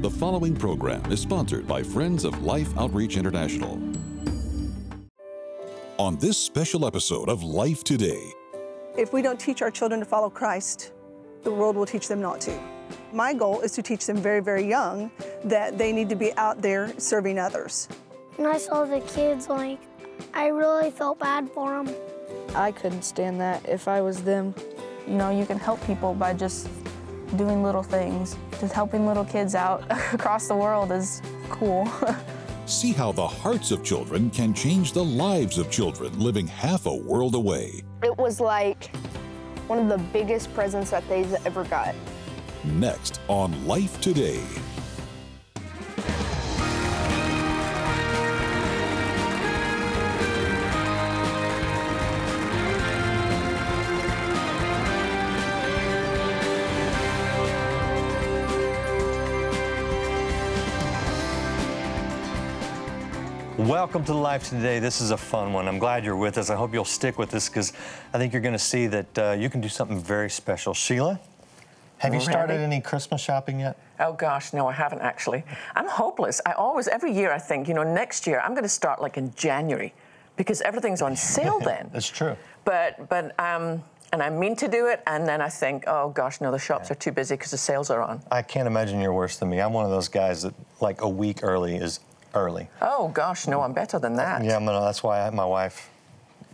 The following program is sponsored by Friends of Life Outreach International. On this special episode of Life Today, If we don't teach our children to follow Christ, the world will teach them not to. My goal is to teach them very, very young that they need to be out there serving others. When I saw the kids, like, I really felt bad for them. I couldn't stand that if I was them. You know, you can help people by just doing little things. Just helping little kids out across the world is cool. see how the hearts of children can change the lives of children living half a world away. It was like one of the biggest presents that they've ever got. Next on Life Today. Welcome to Life Today. This is a fun one. I'm glad you're with us. I hope you'll stick with us because I think you're going to see that uh, you can do something very special. Sheila, have you started any Christmas shopping yet? Oh gosh, no, I haven't actually. I'm hopeless. I always, every year, I think, you know, next year I'm going to start like in January because everything's on sale then. That's true. But, but, um, and I mean to do it, and then I think, oh gosh, no, the shops are too busy because the sales are on. I can't imagine you're worse than me. I'm one of those guys that like a week early is early. Oh gosh, no, I'm better than that. Yeah, I'm that's why I, my wife.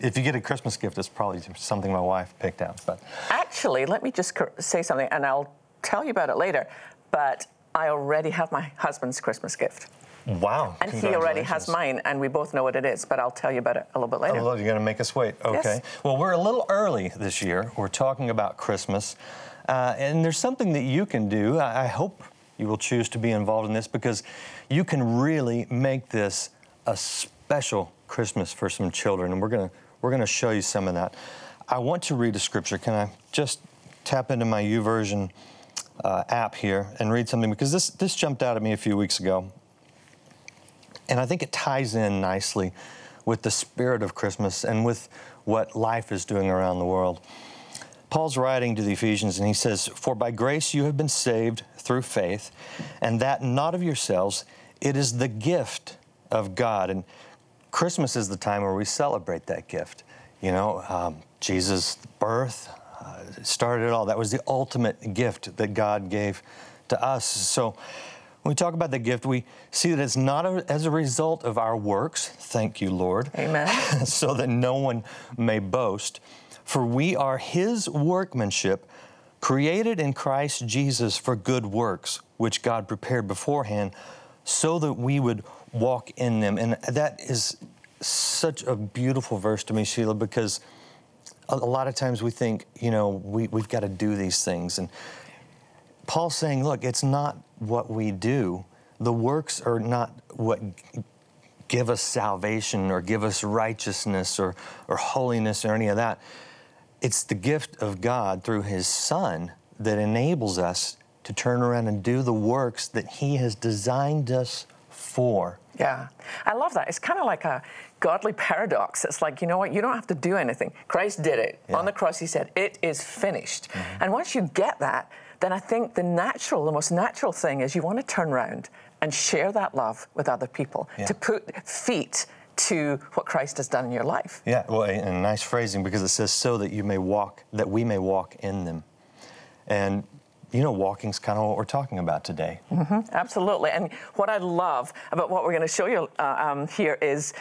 If you get a Christmas gift, it's probably something my wife picked out. But Actually, let me just say something, and I'll tell you about it later. But I already have my husband's Christmas gift. wow, And he already has mine, and we both know what it is, but I'll tell you about it a little bit later. Oh, you're going to make us wait. Okay. Yes. Well, we're a little early this year. We're talking about Christmas. Uh, and there's something that you can do. I, I hope you will choose to be involved in this because you can really make this a special Christmas for some children. And we're going to we're to show you some of that. I want to read a scripture. Can I just tap into my YouVersion uh, app here and read something? Because this, this jumped out at me a few weeks ago. And I think it ties in nicely with the spirit of Christmas and with what life is doing around the world. Paul's writing to the Ephesians and he says, For by grace you have been saved through faith, and that not of yourselves, it is the gift of God. And Christmas is the time where we celebrate that gift. You know, um, Jesus' birth uh, started it all. That was the ultimate gift that God gave to us. So when we talk about the gift, we see that it's not a, as a result of our works. Thank you, Lord. Amen. so that no one may boast. For we are His workmanship, created in Christ Jesus for good works, which God prepared beforehand so that we would walk in them. And that is such a beautiful verse to me, Sheila, because a, lot of times we think, you know, we, we've got to do these things. And Paul's saying, look, it's not what we do. The works are not what give us salvation or give us righteousness or, or holiness or any of that. It's the gift of God through His Son that enables us to turn around and do the works that He has designed us for. Yeah, I love that. It's kind of like a godly paradox. It's like, you know what, you don't have to do anything. Christ did it. Yeah. On the cross, He said, It is finished. And once you get that, then I think the natural, the most natural thing is you want to turn around and share that love with other people, Yeah. to put feet to what Christ has done in your life. Yeah, well, and nice phrasing because it says so that you may walk, that we may walk in them. And you know, walking's kind of what we're talking about today. Absolutely. And what I love about what we're going to show you uh, um, here is.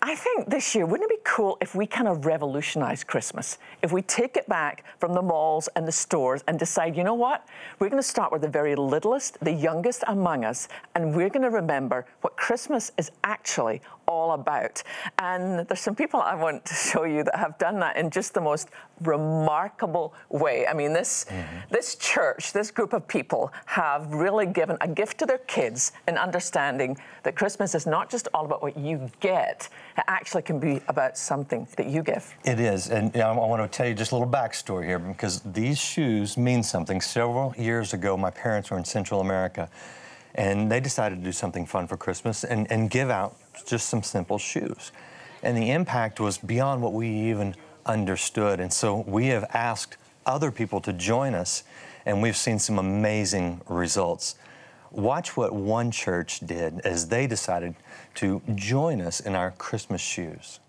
I think this year, wouldn't it be cool if we kind of revolutionize Christmas? If we take it back from the malls and the stores and decide, you know what? We're going to start with the very littlest, the youngest among us, and we're going to remember what Christmas is actually all about. And there's some people I want to show you that have done that in just the most remarkable way. I mean, this mm-hmm. this church, this group of people have really given a gift to their kids in understanding that Christmas is not just all about what you get, it actually can be about something that you give. It is, and I want to tell you just a little backstory here because these shoes mean something. Several years ago, my parents were in Central America, and they decided to do something fun for Christmas and, and give out just some simple shoes. And the impact was beyond what we even understood. And so we have asked other people to join us, and we've seen some amazing results. watch what one church did as they decided to join us in our Christmas shoes.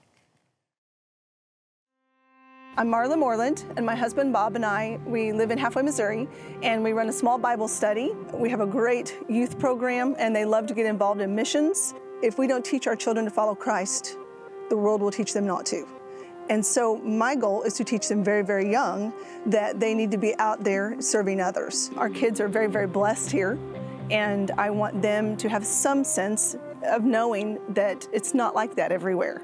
I'm Marla Moreland, and my husband Bob and I, we live in Halfway, Missouri, and we run a small Bible study. We have a great youth program, and they love to get involved in missions. If we don't teach our children to follow Christ, the world will teach them not to. And so, my goal is to teach them very, very young that they need to be out there serving others. Our kids are very, very blessed here, and I want them to have some sense of knowing that it's not like that everywhere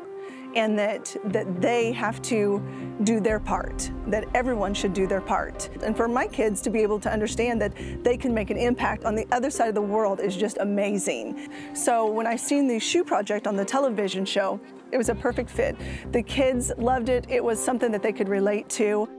and that that they have to do their part that everyone should do their part. And for my kids to be able to understand that they can make an impact on the other side of the world is just amazing. So when i seen the shoe project on the television show it was a perfect fit. The kids loved it. It was something that they could relate to.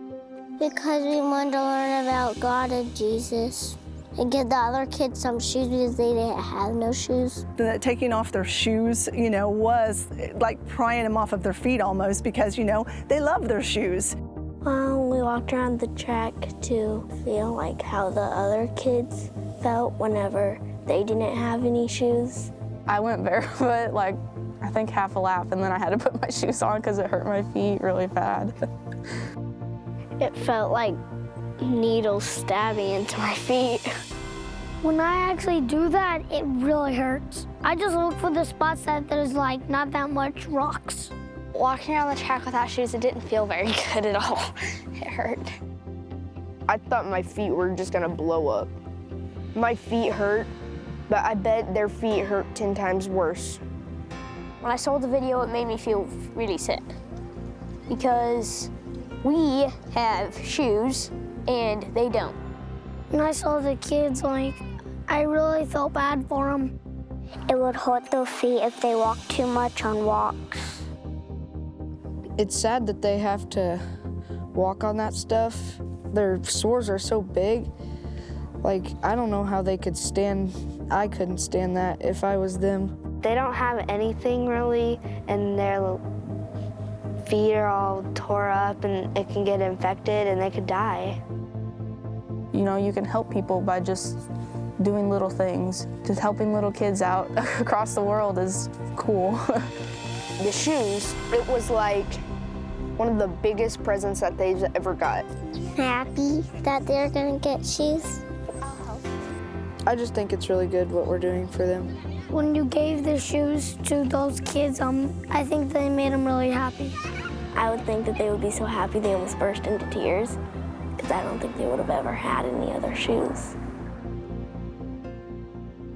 Because we wanted to learn about God and Jesus and give the other kids some shoes because they didn't have no shoes. that taking off their shoes, you know, was like prying them off of their feet almost because, you know, they love their shoes. Well, we walked around the track to feel like how the other kids felt whenever they didn't have any shoes. I went barefoot like I think half a lap, and then I had to put my shoes on because it hurt my feet really bad. It felt like needles stabbing into my feet. When I actually do that, it really hurts. I just look for the spots that there's like not that much rocks. Walking around the track without shoes, it didn't feel very good at all. It hurt. I thought my feet were just gonna blow up. My feet hurt, but I bet their feet hurt 10 times worse. When I saw the video, it made me feel really sick because we have shoes and they don't. When I saw the kids, like, I really felt bad for them. It would hurt their feet if they walked too much on walks. it's sad that they have to walk on that stuff. Their sores are so big. Like, I don't know how they could stand, I couldn't stand that if I was them. They don't have anything really, and their feet are all tore up, and it can get infected, and they could die. You know, you can help people by just doing little things. Just helping little kids out across the world is cool. The shoes, it was like one of the biggest presents that they've ever got. Happy that they're gonna get shoes. I just think it's really good what we're doing for them. When you gave the shoes to those kids, um, I think they made them really happy. I would think that they would be so happy they almost burst into tears, because I don't think they would have ever had any other shoes.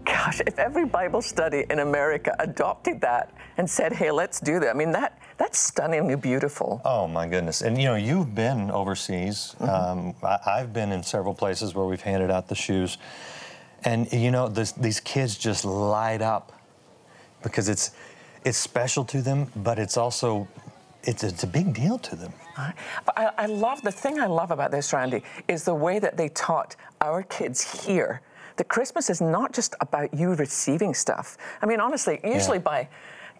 Gosh, if every Bible study in America adopted that and said, hey, let's do that, I mean, that, that's stunningly beautiful. Oh my goodness! And you know, you've been overseas. Um, I, I've been in several places where we've handed out the shoes, and you know, this, these kids just light up because it's it's special to them, but it's also it's it's a big deal to them. Right. But I, I love the thing I love about this, Randy, is the way that they taught our kids here that Christmas is not just about you receiving stuff. I mean, honestly, usually Yeah. by,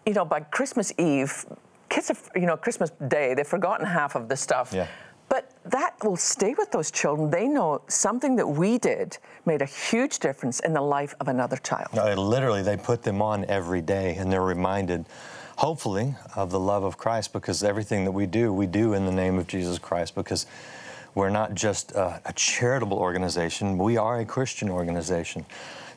you know, by Christmas Eve, kids have, you know, Christmas Day, they've forgotten half of the stuff. Yeah. But that will stay with those children. They know something that we did made a huge difference in the life of another child. No, literally, they put them on every day, and they're reminded, hopefully, of the love of Christ because everything that we do, we do in the name of Jesus Christ because we're not just a, a charitable organization, we are a Christian organization.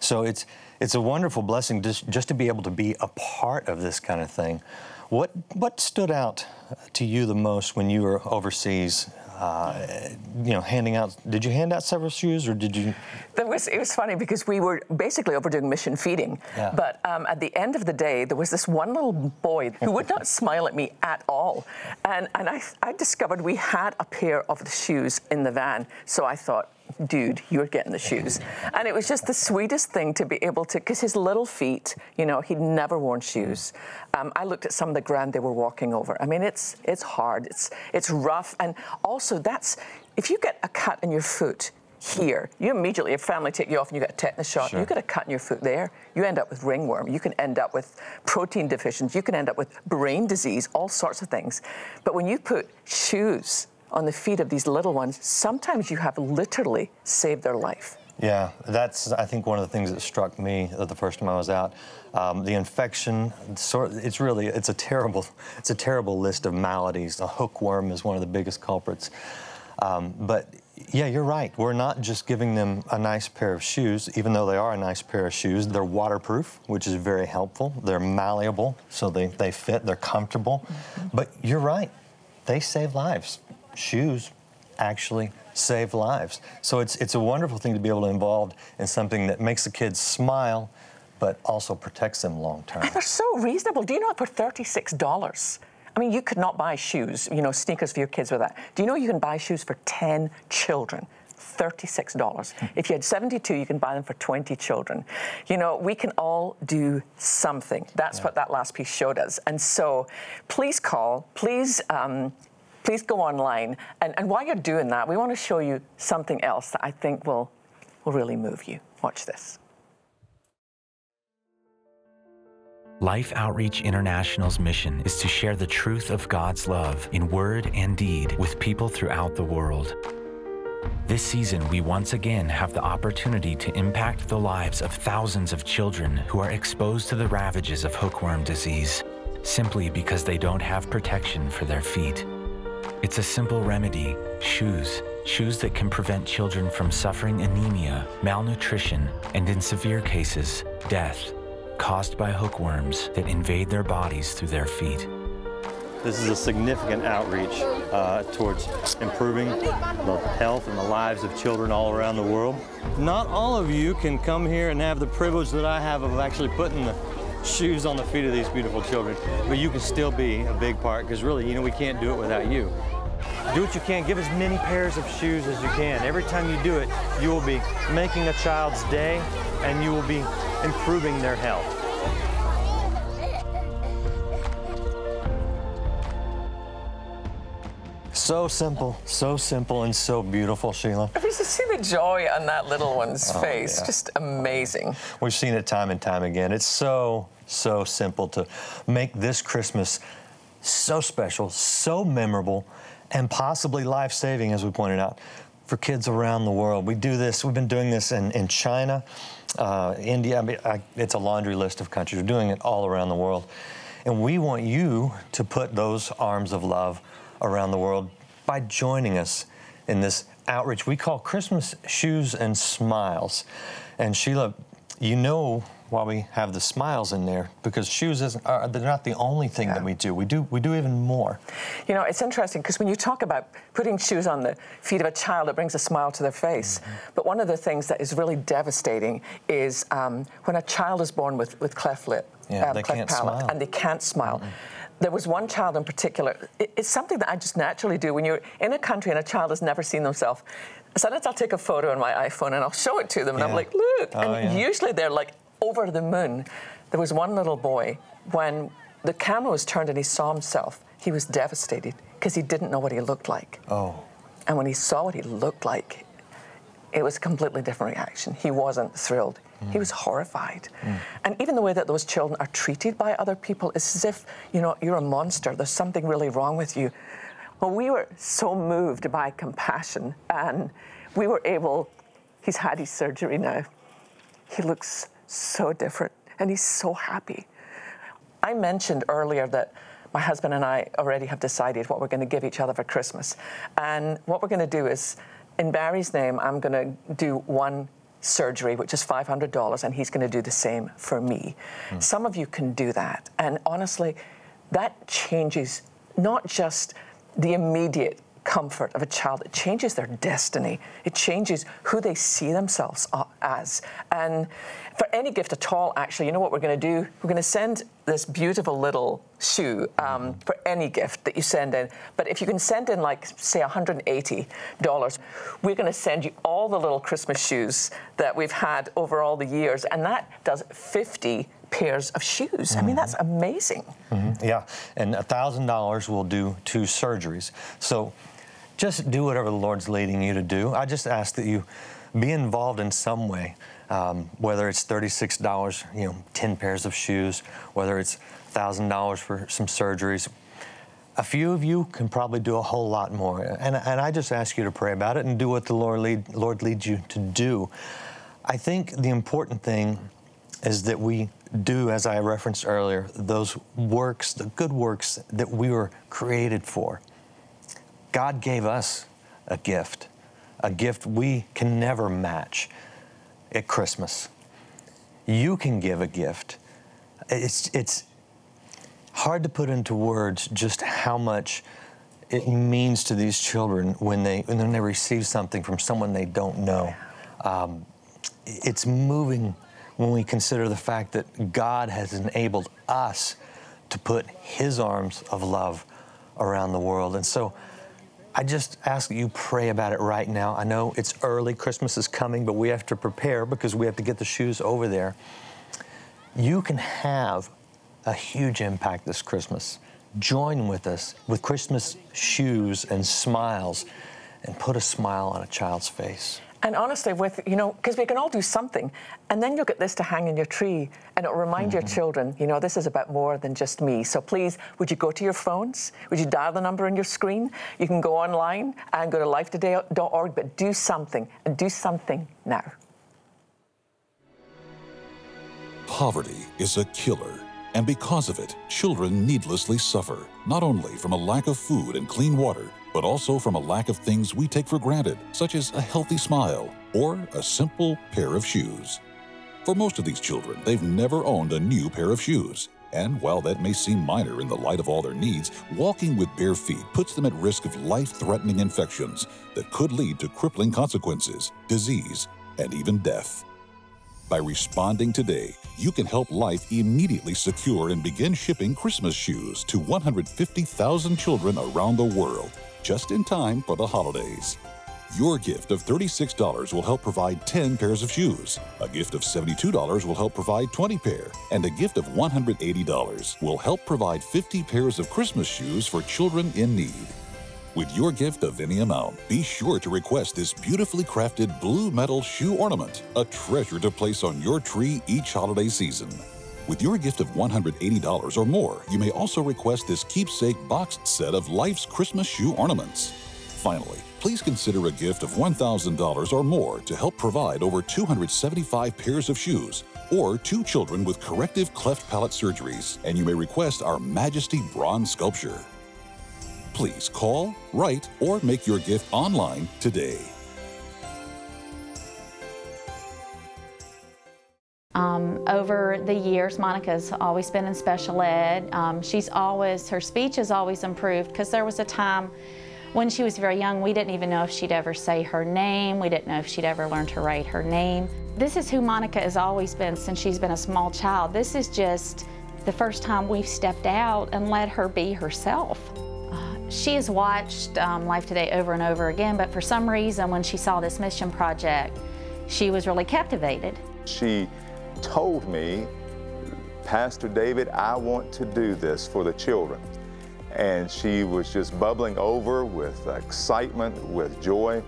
So it's, it's a wonderful blessing just, just to be able to be a part of this kind of thing. What, what stood out to you the most when you were overseas? Uh, you know, handing out. Did you hand out several shoes, or did you? That was, it was funny because we were basically overdoing mission feeding. Yeah. But um, at the end of the day, there was this one little boy who would not smile at me at all. And, and I, I discovered we had a pair of the shoes in the van. So I thought, dude, you're getting the shoes. And it was just the sweetest thing to be able to, because his little feet, you know, he'd never worn shoes. Um, I looked at some of the ground they were walking over. I mean, it's, it's hard, it's, it's rough. And also, that's, if you get a cut in your foot, here, you immediately, your family take you off and you get a tetanus shot. Sure. You get a cut in your foot there, you end up with ringworm. You can end up with protein deficiency. You can end up with brain disease, all sorts of things. But when you put shoes on the feet of these little ones, sometimes you have literally saved their life. Yeah, that's I think one of the things that struck me the first time I was out. Um, the infection, it's really it's a terrible it's a terrible list of maladies. The hookworm is one of the biggest culprits. Um, but yeah, you're right. We're not just giving them a nice pair of shoes, even though they are a nice pair of shoes. They're waterproof, which is very helpful. They're malleable, so they, they fit, they're comfortable. Mm-hmm. But you're right, they save lives. Shoes actually save lives. So it's, it's a wonderful thing to be able to involve in something that makes the kids smile, but also protects them long term. They're so reasonable. Do you know for $36? I mean, you could not buy shoes, you know, sneakers for your kids with that. Do you know you can buy shoes for 10 children? $36. Hmm. If you had 72, you can buy them for 20 children. You know, we can all do something. That's yeah. what that last piece showed us. And so please call, please um, please go online. And, and while you're doing that, we want to show you something else that I think will, will really move you. Watch this. Life Outreach International's mission is to share the truth of God's love in word and deed with people throughout the world. This season, we once again have the opportunity to impact the lives of thousands of children who are exposed to the ravages of hookworm disease simply because they don't have protection for their feet. It's a simple remedy shoes. Shoes that can prevent children from suffering anemia, malnutrition, and in severe cases, death caused by hookworms that invade their bodies through their feet. This is a significant outreach uh, towards improving the health and the lives of children all around the world. Not all of you can come here and have the privilege that I have of actually putting the shoes on the feet of these beautiful children, but you can still be a big part because really, you know, we can't do it without you. Do what you can. Give as many pairs of shoes as you can. Every time you do it, you will be making a child's day and you will be improving their health. So simple, so simple, and so beautiful, Sheila. If you see the joy on that little one's oh, face, yeah. just amazing. We've seen it time and time again. It's so, so simple to make this Christmas so special, so memorable, and possibly life saving, as we pointed out, for kids around the world. We do this, we've been doing this in, in China, uh, India. I mean, I, it's a laundry list of countries. We're doing it all around the world. And we want you to put those arms of love around the world by joining us in this outreach we call Christmas Shoes and Smiles. And Sheila, you know why we have the smiles in there because shoes isn't are, they're not the only thing yeah. that we do. We do we do even more. You know, it's interesting because when you talk about putting shoes on the feet of a child, it brings a smile to their face. Mm-hmm. But one of the things that is really devastating is um, when a child is born with with cleft lip, yeah, um, they cleft can't palate, smile. and they can't smile. Mm-hmm there was one child in particular. It's something that I just naturally do when you're in a country and a child has never seen themselves. Sometimes I'll take a photo on my iPhone and I'll show it to them, and yeah. I'm like, look. Oh, and yeah. usually they're like over the moon. There was one little boy, when the camera was turned and he saw himself, he was devastated because he didn't know what he looked like. Oh. And when he saw what he looked like, it was a completely different reaction. He wasn't thrilled. Mm. He was horrified. Mm. And even the way that those children are treated by other people is as if, you know, you're a monster. There's something really wrong with you. Well, we were so moved by compassion and we were able, he's had his surgery now. He looks so different and he's so happy. I mentioned earlier that my husband and I already have decided what we're going to give each other for Christmas. And what we're going to do is, in Barry's name, I'm going to do one surgery, which is $500, and he's going to do the same for me. Mm. Some of you can do that. And honestly, that changes not just the immediate comfort of a child. It changes their destiny. It changes who they see themselves as. And for any gift at all, actually, you know what we're going to do? We're going to send this beautiful little shoe um, for any gift that you send in. But if you can send in, like, say, $180, we're going to send you all the little Christmas shoes that we've had over all the years. And that does 50 pairs of shoes. Mm-hmm. I mean, that's mm-hmm. amazing. Mm-hmm. Yeah, and $1,000 will do two surgeries. So just do whatever the Lord's leading you to do. I just ask that you be involved in some way, um, whether it's $36, you know, 10 pairs of shoes, whether it's $1,000 for some surgeries. A few of you can probably do a whole lot more. And, and I just ask you to pray about it and do what the Lord, lead, Lord leads you to do. I think the important thing is that we do, as I referenced earlier, those works, the good works that we were created for. God gave us a gift, a gift we can never match at Christmas. You can give a gift. It's, it's hard to put into words just how much it means to these children when they, when they receive something from someone they don't know. Um, it's moving when we consider the fact that God has enabled us to put His arms of love around the world. And so I just ask that you pray about it right now. I know it's early, Christmas is coming, but we have to prepare because we have to get the shoes over there. You can have a huge impact this Christmas. Join with us with Christmas shoes and smiles and put a smile on a child's face. And honestly, with, you know, because we can all do something, and then you'll get this to hang in your tree, and it'll remind mm-hmm. your children, you know, this is about more than just me. So please, would you go to your phones? Would you dial the number on your screen? You can go online and go to lifetoday.org, but do something, and do something now. Poverty is a killer, and because of it, children needlessly suffer, not only from a lack of food and clean water but also from a lack of things we take for granted, such as a healthy smile or a simple pair of shoes. For most of these children, they've never owned a new pair of shoes. And while that may seem minor in the light of all their needs, walking with bare feet puts them at risk of life threatening infections that could lead to crippling consequences, disease, and even death. By responding today, you can help Life immediately secure and begin shipping Christmas shoes to 150,000 children around the world just in time for the holidays. Your gift of $36 will help provide 10 pairs of shoes. A gift of $72 will help provide 20 pair, and a gift of $180 will help provide 50 pairs of Christmas shoes for children in need. With your gift of any amount, be sure to request this beautifully crafted blue metal shoe ornament, a treasure to place on your tree each holiday season. With your gift of $180 or more, you may also request this keepsake boxed set of Life's Christmas shoe ornaments. Finally, please consider a gift of $1,000 or more to help provide over 275 pairs of shoes or two children with corrective cleft palate surgeries, and you may request our Majesty bronze sculpture. Please call, write, or make your gift online today. Um, over the years, Monica's always been in special ed. Um, she's always, her speech has always improved because there was a time when she was very young, we didn't even know if she'd ever say her name. We didn't know if she'd ever learn to write her name. This is who Monica has always been since she's been a small child. This is just the first time we've stepped out and let her be herself. Uh, she has watched um, Life Today over and over again, but for some reason, when she saw this mission project, she was really captivated. She told me, Pastor David, I want to do this for the children. And she was just bubbling over with excitement, with joy.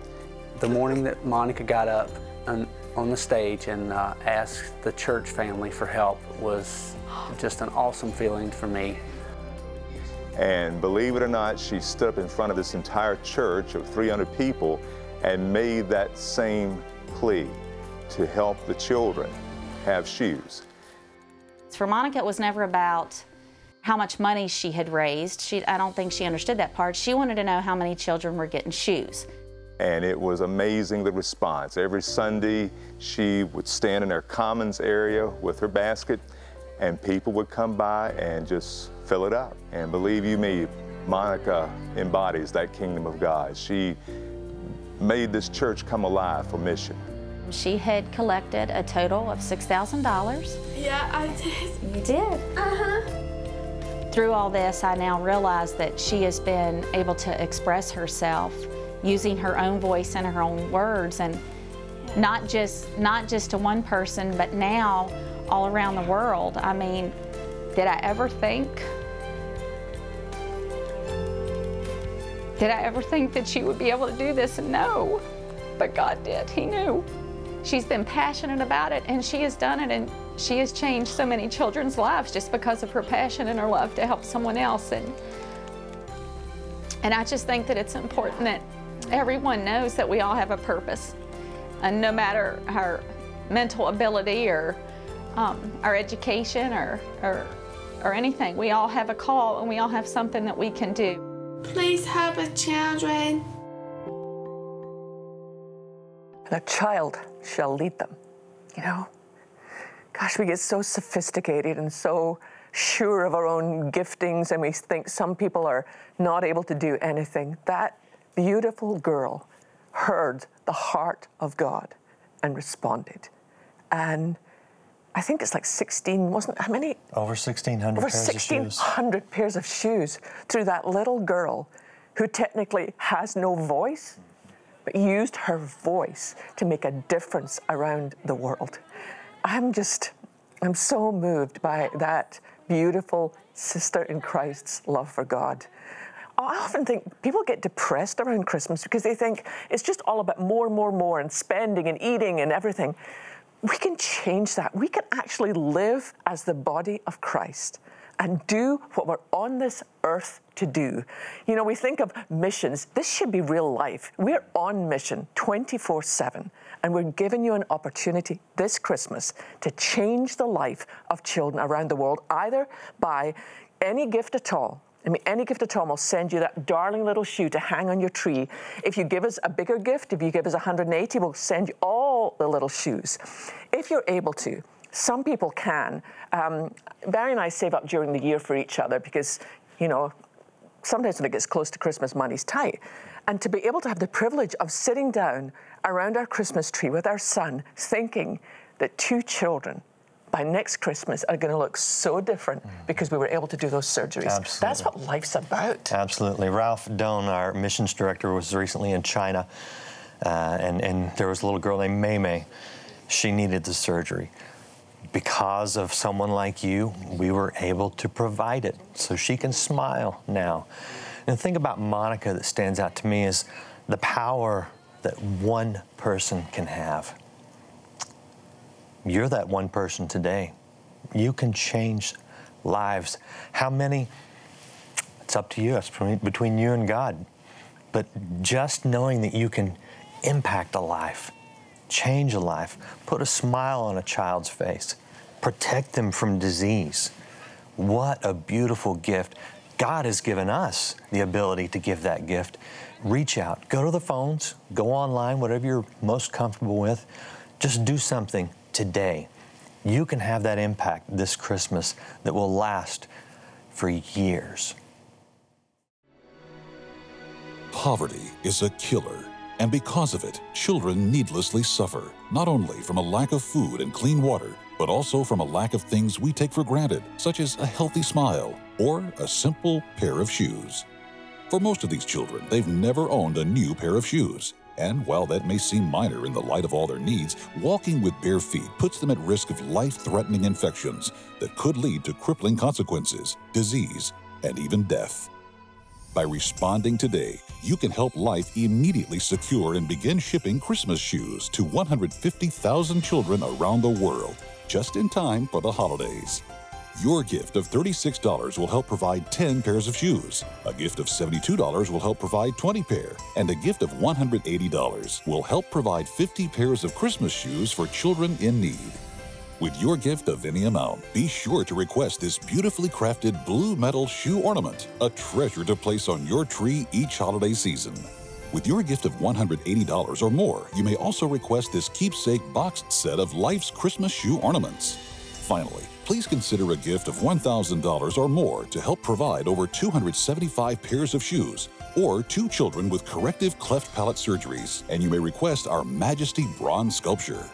The morning that Monica got up on, on the stage and uh, asked the church family for help was just an awesome feeling for me. And believe it or not, she stood up in front of this entire church of 300 people and made that same plea to help the children have shoes. For Monica, it was never about how much money she had raised. She, I don't think she understood that part. She wanted to know how many children were getting shoes. And it was amazing the response. Every Sunday, she would stand in her commons area with her basket, and people would come by and just fill it up. And believe you me, Monica embodies that kingdom of God. She made this church come alive for mission. She had collected a total of $6,000. Yeah, I did. You did? Uh-huh. Through all this, I now realize that she has been able to express herself using her own voice and her own words and not just not just to one person, but now all around the world. I mean, did I ever think Did I ever think that she would be able to do this? No. But God did. He knew. She's been passionate about it and she has done it and she has changed so many children's lives just because of her passion and her love to help someone else. And And I just think that it's important that everyone knows that we all have a purpose. And no matter our mental ability or um, our education or, or, or anything, we all have a call and we all have something that we can do. Please help the children. And a child shall lead them. You know? Gosh, we get so sophisticated and so sure of our own giftings, and we think some people are not able to do anything. That beautiful girl heard the heart of God and responded. And I think it's like 16, wasn't how many? Over 1,600 Over pairs of shoes. 1,600 pairs of shoes through that little girl who technically has no voice, but used her voice to make a difference around the world. I'm just, I'm so moved by that beautiful sister in Christ's love for God. I often think people get depressed around Christmas because they think it's just all about more, more, more and spending and eating and everything. We can change that. We can actually live as the body of Christ and do what we're on this earth to do. You know, we think of missions. This should be real life. We're on mission 24 7, and we're giving you an opportunity this Christmas to change the life of children around the world, either by any gift at all. I mean, any gift at all will send you that darling little shoe to hang on your tree. If you give us a bigger gift, if you give us 180, we'll send you all the little shoes. If you're able to, some people can. Um, Barry and I save up during the year for each other because, you know, sometimes when it gets close to Christmas, money's tight. And to be able to have the privilege of sitting down around our Christmas tree with our son, thinking that two children by next Christmas are going to look so different because we were able to do those surgeries. Absolutely. That's what life's about. Absolutely. Ralph Doan, our missions director, was recently in China, uh, and, and there was a little girl named Mei Mei. She needed the surgery. Because of someone like you, we were able to provide it so she can smile now. And the thing about Monica that stands out to me is the power that one person can have. You're that one person today. You can change lives. How many? It's up to you. It's between you and God. But just knowing that you can impact a life, change a life, put a smile on a child's face, protect them from disease. What a beautiful gift. God has given us the ability to give that gift. Reach out, go to the phones, go online, whatever you're most comfortable with. Just do something today. You can have that impact this Christmas that will last for years. Poverty is a killer, and because of it, children needlessly suffer, not only from a lack of food and clean water, but also from a lack of things we take for granted, such as a healthy smile or a simple pair of shoes. For most of these children, they've never owned a new pair of shoes. And while that may seem minor in the light of all their needs, walking with bare feet puts them at risk of life threatening infections that could lead to crippling consequences, disease, and even death. By responding today, you can help Life immediately secure and begin shipping Christmas shoes to 150,000 children around the world, just in time for the holidays. Your gift of $36 will help provide 10 pairs of shoes. A gift of $72 will help provide 20 pair, and a gift of $180 will help provide 50 pairs of Christmas shoes for children in need. With your gift of any amount, be sure to request this beautifully crafted blue metal shoe ornament, a treasure to place on your tree each holiday season. With your gift of $180 or more, you may also request this keepsake boxed set of Life's Christmas shoe ornaments. Finally, please consider a gift of $1,000 or more to help provide over 275 pairs of shoes or two children with corrective cleft palate surgeries, and you may request our Majesty bronze sculpture.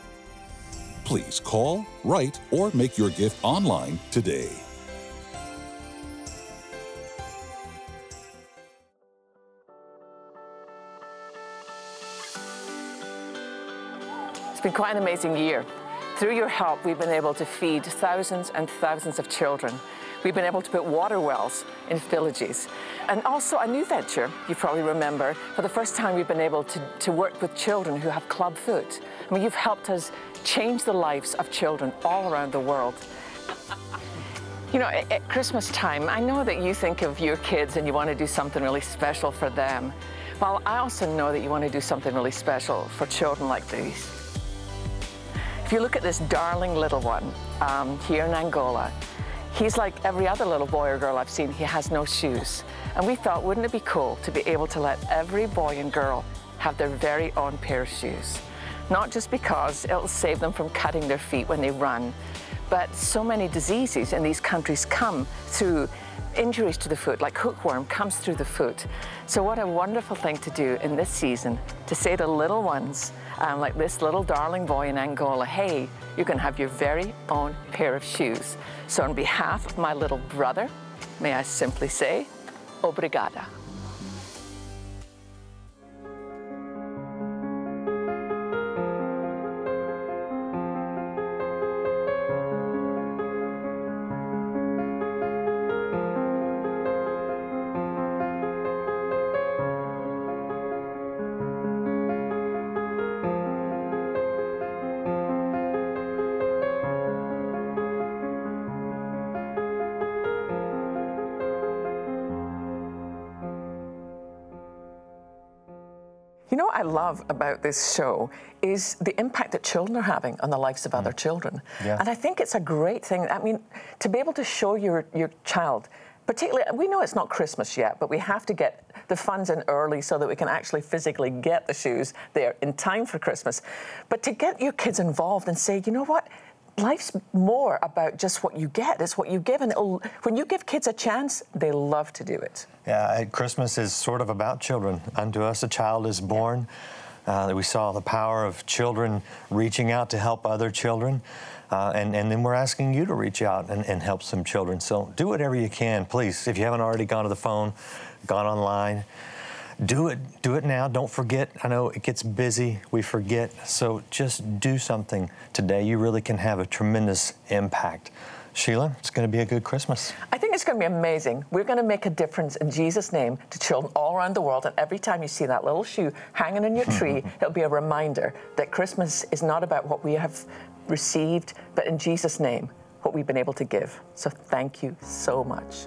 Please call, write, or make your gift online today. Been quite an amazing year. Through your help, we've been able to feed thousands and thousands of children. We've been able to put water wells in villages. And also a new venture, you probably remember, for the first time we've been able to, to work with children who have club foot. I mean, you've helped us change the lives of children all around the world. You know, at, at Christmas time, I know that you think of your kids and you want to do something really special for them. Well, I also know that you want to do something really special for children like these. If you look at this darling little one um, here in Angola, he's like every other little boy or girl I've seen. He has no shoes. And we thought, wouldn't it be cool to be able to let every boy and girl have their very own pair of shoes? Not just because it'll save them from cutting their feet when they run, but so many diseases in these countries come through injuries to the foot, like hookworm comes through the foot. So what a wonderful thing to do in this season, to say to little ones, um, like this little darling boy in Angola, hey, you can have your very own pair of shoes. So on behalf of my little brother, may I simply say, obrigada. You know what I love about this show is the impact that children are having on the lives of mm. other children. Yeah. And I think it's a great thing. I mean, to be able to show your, your child, particularly, we know it's not Christmas yet, but we have to get the funds in early so that we can actually physically get the shoes there in time for Christmas. But to get your kids involved and say, you know what? Life's more about just what you get. It's what you give, and when you give kids a chance, they love to do it. Yeah, Christmas is sort of about children. Unto us a child is born. Uh, we saw the power of children reaching out to help other children. Uh, and, and then we're asking you to reach out and, and help some children. So do whatever you can, please. If you haven't already gone to the phone, gone online, do it do it now don't forget i know it gets busy we forget so just do something today you really can have a tremendous impact Sheila, it's going to be a good Christmas. I think it's going to be amazing. We're going to make a difference in Jesus' name to children all around the world. And every time you see that little shoe hanging in your tree, it'll be a reminder that Christmas is not about what we have received, but in Jesus' name, what we've been able to give. So thank you so much.